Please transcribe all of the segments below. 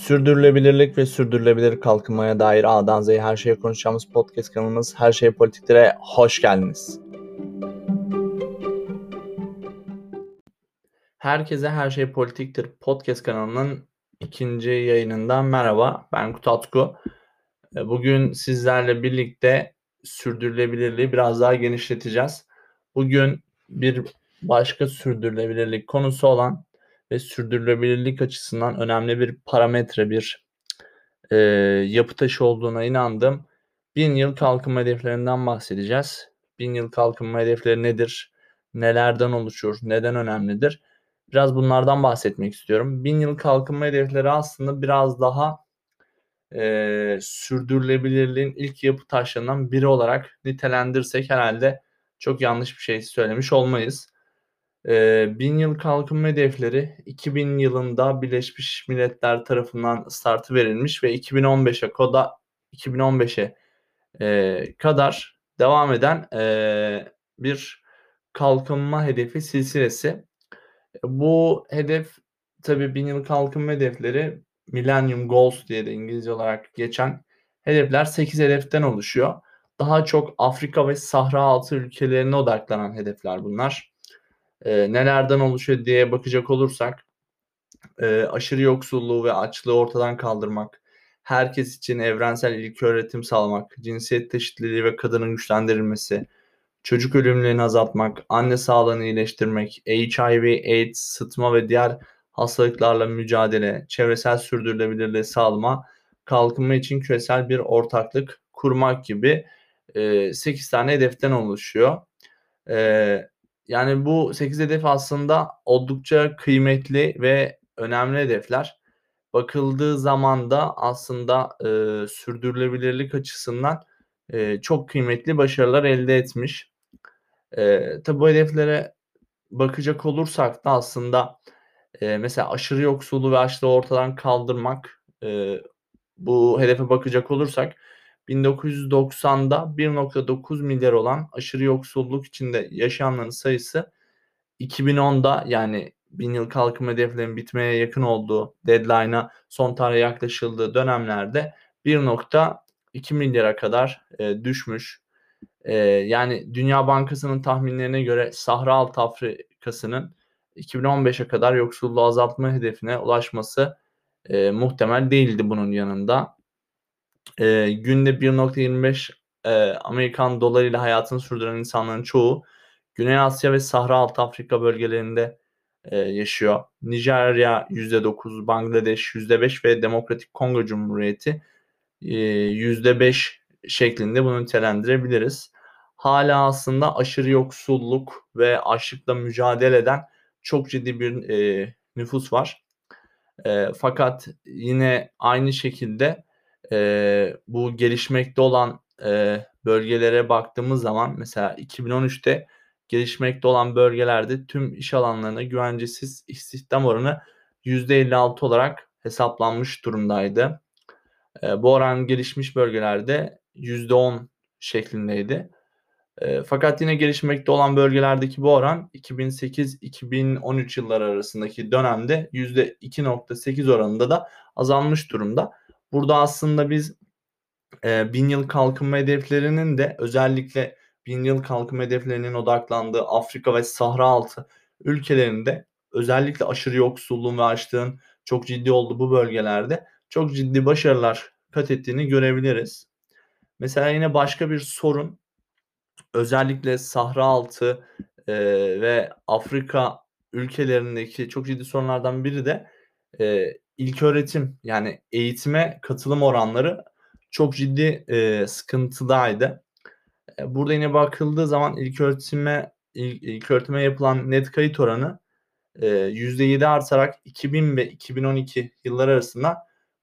Sürdürülebilirlik ve sürdürülebilir kalkınmaya dair A'dan Z'ye her şeye konuşacağımız podcast kanalımız Her Şey Politikler'e hoş geldiniz. Herkese Her Şey Politiktir podcast kanalının ikinci yayınından merhaba. Ben Kutatku. Bugün sizlerle birlikte sürdürülebilirliği biraz daha genişleteceğiz. Bugün bir başka sürdürülebilirlik konusu olan ve sürdürülebilirlik açısından önemli bir parametre, bir e, yapı taşı olduğuna inandım. Bin yıl kalkınma hedeflerinden bahsedeceğiz. Bin yıl kalkınma hedefleri nedir? Nelerden oluşur? Neden önemlidir? Biraz bunlardan bahsetmek istiyorum. Bin yıl kalkınma hedefleri aslında biraz daha e, sürdürülebilirliğin ilk yapı taşlarından biri olarak nitelendirsek herhalde çok yanlış bir şey söylemiş olmayız. E, bin yıl kalkınma hedefleri 2000 yılında Birleşmiş Milletler tarafından startı verilmiş ve 2015'e koda 2015'e e, kadar devam eden e, bir kalkınma hedefi silsilesi. Bu hedef tabi bin yıl kalkınma hedefleri Millennium Goals diye de İngilizce olarak geçen hedefler 8 hedeften oluşuyor. Daha çok Afrika ve Sahra altı ülkelerine odaklanan hedefler bunlar. E, nelerden oluşuyor diye bakacak olursak e, aşırı yoksulluğu ve açlığı ortadan kaldırmak, herkes için evrensel ilk öğretim sağlamak, cinsiyet eşitliği ve kadının güçlendirilmesi, çocuk ölümlerini azaltmak, anne sağlığını iyileştirmek, HIV, AIDS, sıtma ve diğer hastalıklarla mücadele, çevresel sürdürülebilirliği sağlama, kalkınma için küresel bir ortaklık kurmak gibi e, 8 tane hedeften oluşuyor. E, yani bu 8 hedef aslında oldukça kıymetli ve önemli hedefler. Bakıldığı zaman da aslında e, sürdürülebilirlik açısından e, çok kıymetli başarılar elde etmiş. E, tabi bu hedeflere bakacak olursak da aslında e, mesela aşırı yoksulluğu ve açlığı ortadan kaldırmak e, bu hedefe bakacak olursak 1990'da 1.9 milyar olan aşırı yoksulluk içinde yaşayanların sayısı 2010'da yani bin yıl kalkınma hedeflerinin bitmeye yakın olduğu deadline'a son tarih yaklaşıldığı dönemlerde 1.2 milyara kadar e, düşmüş. E, yani Dünya Bankası'nın tahminlerine göre Sahra Altı Afrika'sının 2015'e kadar yoksulluğu azaltma hedefine ulaşması e, muhtemel değildi bunun yanında. E, günde 1.25 e, Amerikan dolarıyla hayatını sürdüren insanların çoğu Güney Asya ve Sahra Altı Afrika bölgelerinde e, yaşıyor. Nijerya %9, Bangladeş %5 ve Demokratik Kongo Cumhuriyeti e, %5 şeklinde bunu nitelendirebiliriz. Hala aslında aşırı yoksulluk ve açlıkla mücadele eden çok ciddi bir e, nüfus var. E, fakat yine aynı şekilde e, bu gelişmekte olan e, bölgelere baktığımız zaman mesela 2013'te gelişmekte olan bölgelerde tüm iş alanlarına güvencesiz istihdam oranı %56 olarak hesaplanmış durumdaydı. E, bu oran gelişmiş bölgelerde %10 şeklindeydi. E, fakat yine gelişmekte olan bölgelerdeki bu oran 2008-2013 yılları arasındaki dönemde %2.8 oranında da azalmış durumda. Burada aslında biz e, bin yıl kalkınma hedeflerinin de özellikle bin yıl kalkınma hedeflerinin odaklandığı Afrika ve Sahra altı ülkelerinde özellikle aşırı yoksulluğun ve açlığın çok ciddi olduğu bu bölgelerde çok ciddi başarılar kat ettiğini görebiliriz. Mesela yine başka bir sorun özellikle Sahra altı e, ve Afrika ülkelerindeki çok ciddi sorunlardan biri de e, ilk öğretim yani eğitime katılım oranları çok ciddi e, sıkıntıdaydı. E, burada yine bakıldığı zaman ilk öğretime ilk, ilk öğretime yapılan net kayıt oranı e, %7 artarak 2000 ve 2012 yılları arasında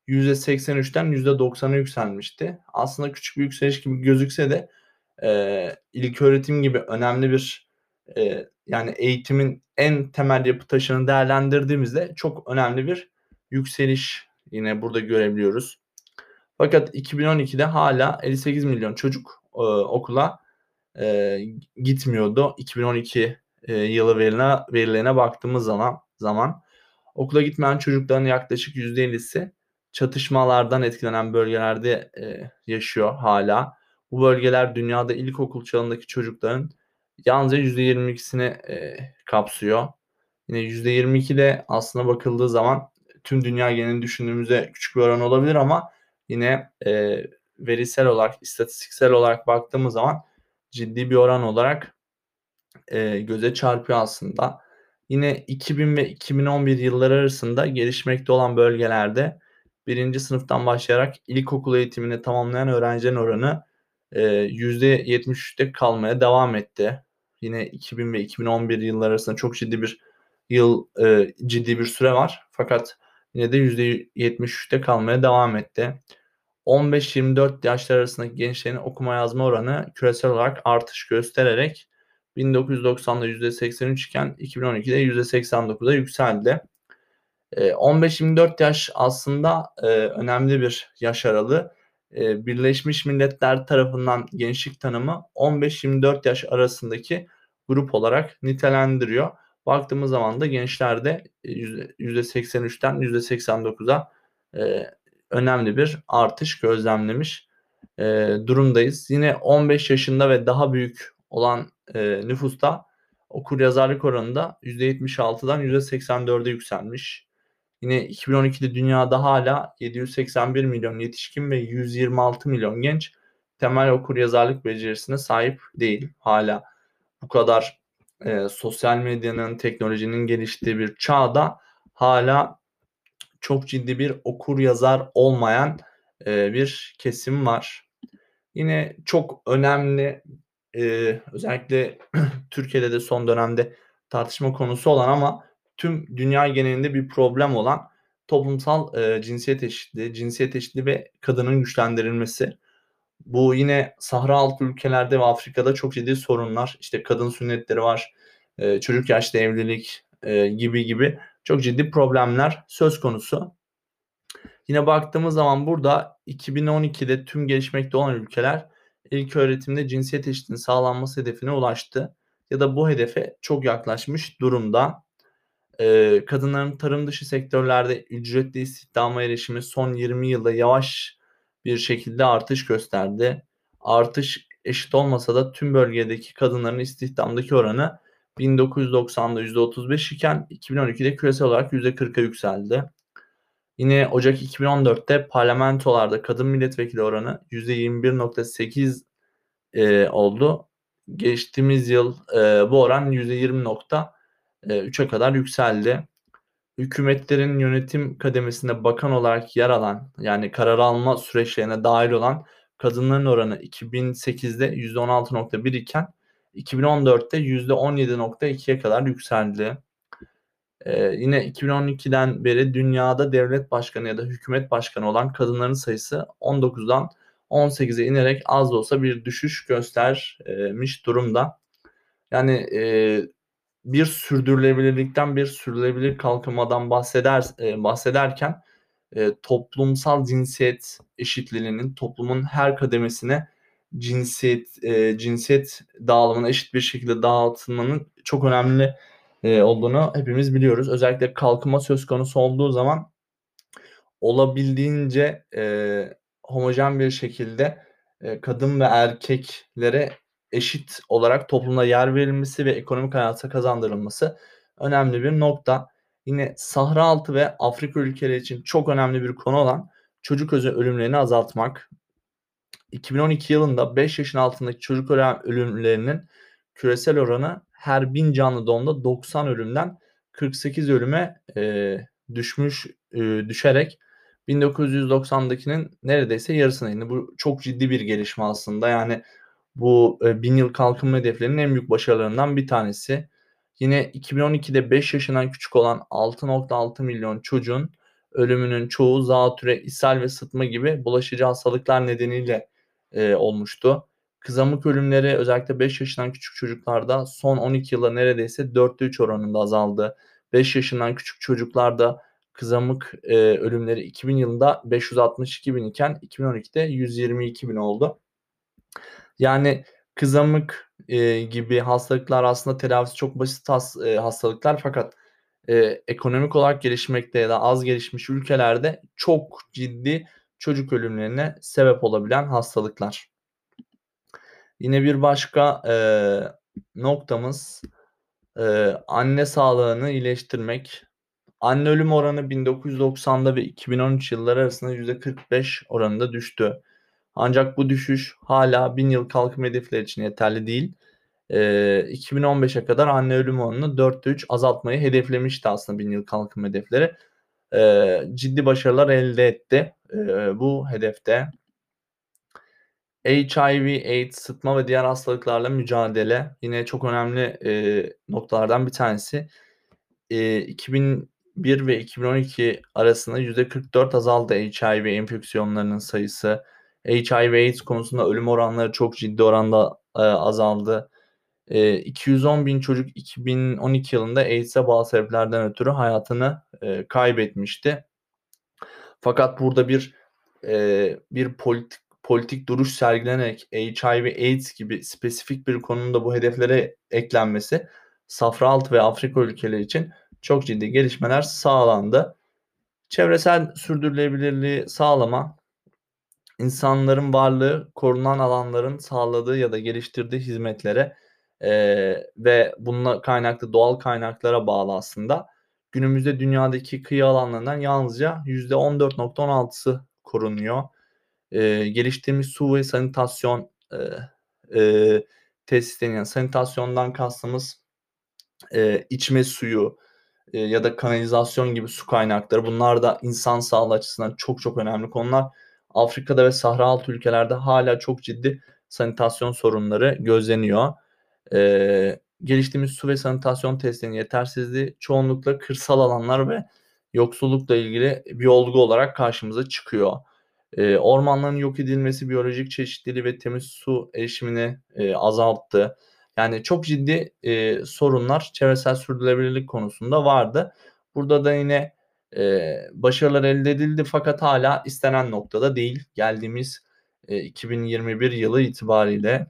%83'ten %90'a yükselmişti. Aslında küçük bir yükseliş gibi gözükse de e, ilk öğretim gibi önemli bir e, yani eğitimin en temel yapı taşını değerlendirdiğimizde çok önemli bir yükseliş yine burada görebiliyoruz. Fakat 2012'de hala 58 milyon çocuk e, okula e, gitmiyordu. 2012 e, yılı verilerine, verilerine baktığımız zaman zaman okula gitmeyen çocukların yaklaşık %50'si çatışmalardan etkilenen bölgelerde e, yaşıyor hala. Bu bölgeler dünyada ilkokul çağındaki çocukların yalnızca %22'sini e, kapsıyor. Yine %22 de aslına bakıldığı zaman tüm dünya genelini düşündüğümüzde küçük bir oran olabilir ama yine e, verisel olarak, istatistiksel olarak baktığımız zaman ciddi bir oran olarak e, göze çarpıyor aslında. Yine 2000 ve 2011 yılları arasında gelişmekte olan bölgelerde birinci sınıftan başlayarak ilkokul eğitimini tamamlayan öğrencilerin oranı e, %73'te kalmaya devam etti. Yine 2000 ve 2011 yılları arasında çok ciddi bir yıl e, ciddi bir süre var. Fakat yine de %73'te kalmaya devam etti. 15-24 yaşlar arasındaki gençlerin okuma yazma oranı küresel olarak artış göstererek 1990'da %83 iken 2012'de %89'a yükseldi. 15-24 yaş aslında önemli bir yaş aralığı. Birleşmiş Milletler tarafından gençlik tanımı 15-24 yaş arasındaki grup olarak nitelendiriyor. Baktığımız zaman da gençlerde %83'ten %89'a önemli bir artış gözlemlemiş durumdayız. Yine 15 yaşında ve daha büyük olan nüfusta okur yazarlık oranında %76'dan %84'e yükselmiş. Yine 2012'de dünyada hala 781 milyon yetişkin ve 126 milyon genç temel okur yazarlık becerisine sahip değil. Hala bu kadar e, sosyal medyanın, teknolojinin geliştiği bir çağda hala çok ciddi bir okur yazar olmayan e, bir kesim var. Yine çok önemli e, özellikle Türkiye'de de son dönemde tartışma konusu olan ama tüm dünya genelinde bir problem olan toplumsal e, cinsiyet eşitliği, cinsiyet eşitliği ve kadının güçlendirilmesi. Bu yine Sahra altı ülkelerde ve Afrika'da çok ciddi sorunlar. İşte kadın sünnetleri var, e, çocuk yaşta evlilik e, gibi gibi çok ciddi problemler söz konusu. Yine baktığımız zaman burada 2012'de tüm gelişmekte olan ülkeler ilk öğretimde cinsiyet eşitliğinin sağlanması hedefine ulaştı ya da bu hedefe çok yaklaşmış durumda. Ee, kadınların tarım dışı sektörlerde ücretli istihdama erişimi son 20 yılda yavaş bir şekilde artış gösterdi. Artış eşit olmasa da tüm bölgedeki kadınların istihdamdaki oranı 1990'da %35 iken 2012'de küresel olarak %40'a yükseldi. Yine Ocak 2014'te parlamentolarda kadın milletvekili oranı %21.8 e, oldu. Geçtiğimiz yıl e, bu oran %20.3'e kadar yükseldi. Hükümetlerin yönetim kademesinde bakan olarak yer alan yani karar alma süreçlerine dahil olan kadınların oranı 2008'de %16.1 iken 2014'te %17.2'ye kadar yükseldi. Ee, yine 2012'den beri dünyada devlet başkanı ya da hükümet başkanı olan kadınların sayısı 19'dan 18'e inerek az da olsa bir düşüş göstermiş durumda. Yani e, bir sürdürülebilirlikten bir sürdürülebilir kalkınmadan bahseder e, bahsederken e, toplumsal cinsiyet eşitliğinin toplumun her kademesine cinsiyet e, cinsiyet dağılımına eşit bir şekilde dağıtılmanın çok önemli e, olduğunu hepimiz biliyoruz. Özellikle kalkınma söz konusu olduğu zaman olabildiğince e, homojen bir şekilde e, kadın ve erkeklere eşit olarak toplumda yer verilmesi ve ekonomik hayata kazandırılması önemli bir nokta. Yine Sahra altı ve Afrika ülkeleri için çok önemli bir konu olan çocuk özü ölümlerini azaltmak. 2012 yılında 5 yaşın altındaki çocuk ölümlerinin küresel oranı her bin canlı doğumda 90 ölümden 48 ölüme e, düşmüş e, düşerek 1990'dakinin neredeyse yarısına indi. Bu çok ciddi bir gelişme aslında. Yani bu e, bin yıl kalkınma hedeflerinin en büyük başarılarından bir tanesi. Yine 2012'de 5 yaşından küçük olan 6.6 milyon çocuğun ölümünün çoğu zatüre, ishal ve sıtma gibi bulaşıcı hastalıklar nedeniyle e, olmuştu. Kızamık ölümleri özellikle 5 yaşından küçük çocuklarda son 12 yılda neredeyse 4'te 3 oranında azaldı. 5 yaşından küçük çocuklarda kızamık e, ölümleri 2000 yılında 562 bin iken 2012'de 122 bin oldu. Yani kızamık e, gibi hastalıklar aslında tedavisi çok basit has, e, hastalıklar fakat e, ekonomik olarak gelişmekte ya da az gelişmiş ülkelerde çok ciddi çocuk ölümlerine sebep olabilen hastalıklar. Yine bir başka e, noktamız e, anne sağlığını iyileştirmek. Anne ölüm oranı 1990'da ve 2013 yılları arasında %45 oranında düştü. Ancak bu düşüş hala 1000 yıl kalkınma hedefleri için yeterli değil. E, 2015'e kadar anne ölüm oranını 4'te 3 azaltmayı hedeflemişti aslında 1000 yıl kalkınma hedefleri. E, ciddi başarılar elde etti e, bu hedefte. HIV, AIDS, sıtma ve diğer hastalıklarla mücadele yine çok önemli e, noktalardan bir tanesi. E, 2001 ve 2012 arasında %44 azaldı HIV enfeksiyonlarının sayısı. HIV AIDS konusunda ölüm oranları çok ciddi oranda e, azaldı. E, 210 bin çocuk 2012 yılında AIDS'e bağlı sebeplerden ötürü hayatını e, kaybetmişti. Fakat burada bir e, bir politik politik duruş sergilenerek HIV, AIDS gibi spesifik bir konunun bu hedeflere eklenmesi Safranaltı ve Afrika ülkeleri için çok ciddi gelişmeler sağlandı. Çevresel sürdürülebilirliği sağlama, insanların varlığı korunan alanların sağladığı ya da geliştirdiği hizmetlere e, ve bununla kaynaklı doğal kaynaklara bağlı aslında. Günümüzde dünyadaki kıyı alanlarından yalnızca %14.16'sı korunuyor e, geliştirmiş su ve sanitasyon e, e, tesislerinin yani sanitasyondan kastımız e, içme suyu ya da kanalizasyon gibi su kaynakları bunlar da insan sağlığı açısından çok çok önemli konular. Afrika'da ve Sahra altı ülkelerde hala çok ciddi sanitasyon sorunları gözleniyor. E, geliştiğimiz su ve sanitasyon testlerinin yetersizliği çoğunlukla kırsal alanlar ve yoksullukla ilgili bir olgu olarak karşımıza çıkıyor. E, ormanların yok edilmesi biyolojik çeşitliliği ve temiz su erişimini e, azalttı. Yani çok ciddi e, sorunlar çevresel sürdürülebilirlik konusunda vardı. Burada da yine e, başarılar elde edildi fakat hala istenen noktada değil. Geldiğimiz e, 2021 yılı itibariyle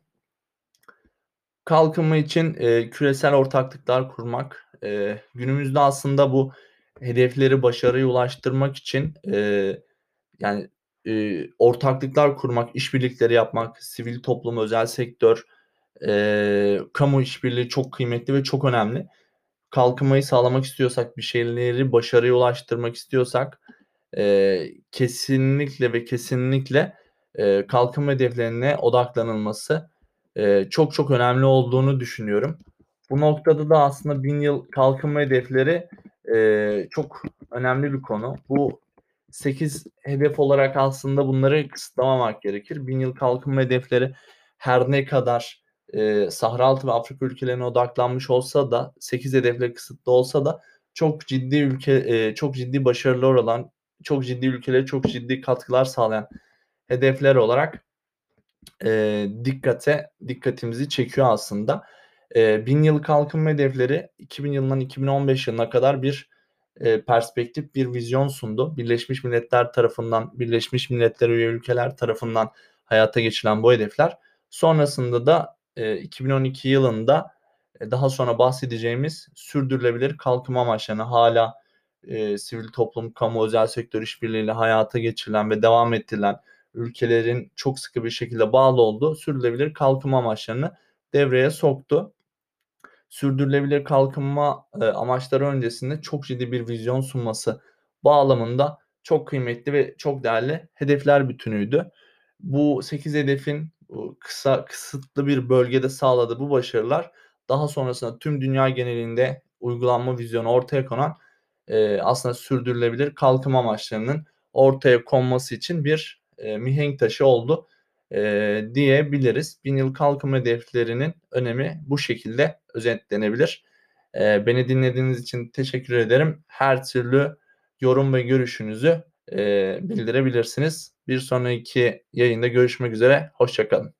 kalkınma için e, küresel ortaklıklar kurmak e, günümüzde aslında bu hedefleri başarıya ulaştırmak için e, yani e, ortaklıklar kurmak, işbirlikleri yapmak, sivil toplum, özel sektör, e, kamu işbirliği çok kıymetli ve çok önemli. Kalkınmayı sağlamak istiyorsak, bir şeyleri başarıya ulaştırmak istiyorsak e, kesinlikle ve kesinlikle e, kalkınma hedeflerine odaklanılması e, çok çok önemli olduğunu düşünüyorum. Bu noktada da aslında bin yıl kalkınma hedefleri e, çok önemli bir konu. Bu 8 hedef olarak aslında bunları kısıtlamamak gerekir. Bin yıl kalkınma hedefleri her ne kadar e, Sahra altı ve Afrika ülkelerine odaklanmış olsa da 8 hedefle kısıtlı olsa da çok ciddi ülke e, çok ciddi başarılar olan çok ciddi ülkelere çok ciddi katkılar sağlayan hedefler olarak e, dikkate dikkatimizi çekiyor aslında. E, bin yıl kalkınma hedefleri 2000 yılından 2015 yılına kadar bir e, perspektif bir vizyon sundu. Birleşmiş Milletler tarafından, Birleşmiş Milletler üye ülkeler tarafından hayata geçirilen bu hedefler. Sonrasında da e, 2012 yılında e, daha sonra bahsedeceğimiz sürdürülebilir kalkınma amaçlarını hala e, sivil toplum, kamu, özel sektör işbirliğiyle hayata geçirilen ve devam ettirilen ülkelerin çok sıkı bir şekilde bağlı olduğu sürdürülebilir kalkınma amaçlarını devreye soktu sürdürülebilir kalkınma e, amaçları öncesinde çok ciddi bir vizyon sunması bağlamında çok kıymetli ve çok değerli hedefler bütünüydü. Bu 8 hedefin kısa kısıtlı bir bölgede sağladığı bu başarılar daha sonrasında tüm dünya genelinde uygulanma vizyonu ortaya konan e, aslında sürdürülebilir kalkınma amaçlarının ortaya konması için bir e, mihenk taşı oldu e, diyebiliriz. Bin yıl kalkınma hedeflerinin önemi bu şekilde özetlenebilir. E, beni dinlediğiniz için teşekkür ederim. Her türlü yorum ve görüşünüzü e, bildirebilirsiniz. Bir sonraki yayında görüşmek üzere. Hoşçakalın.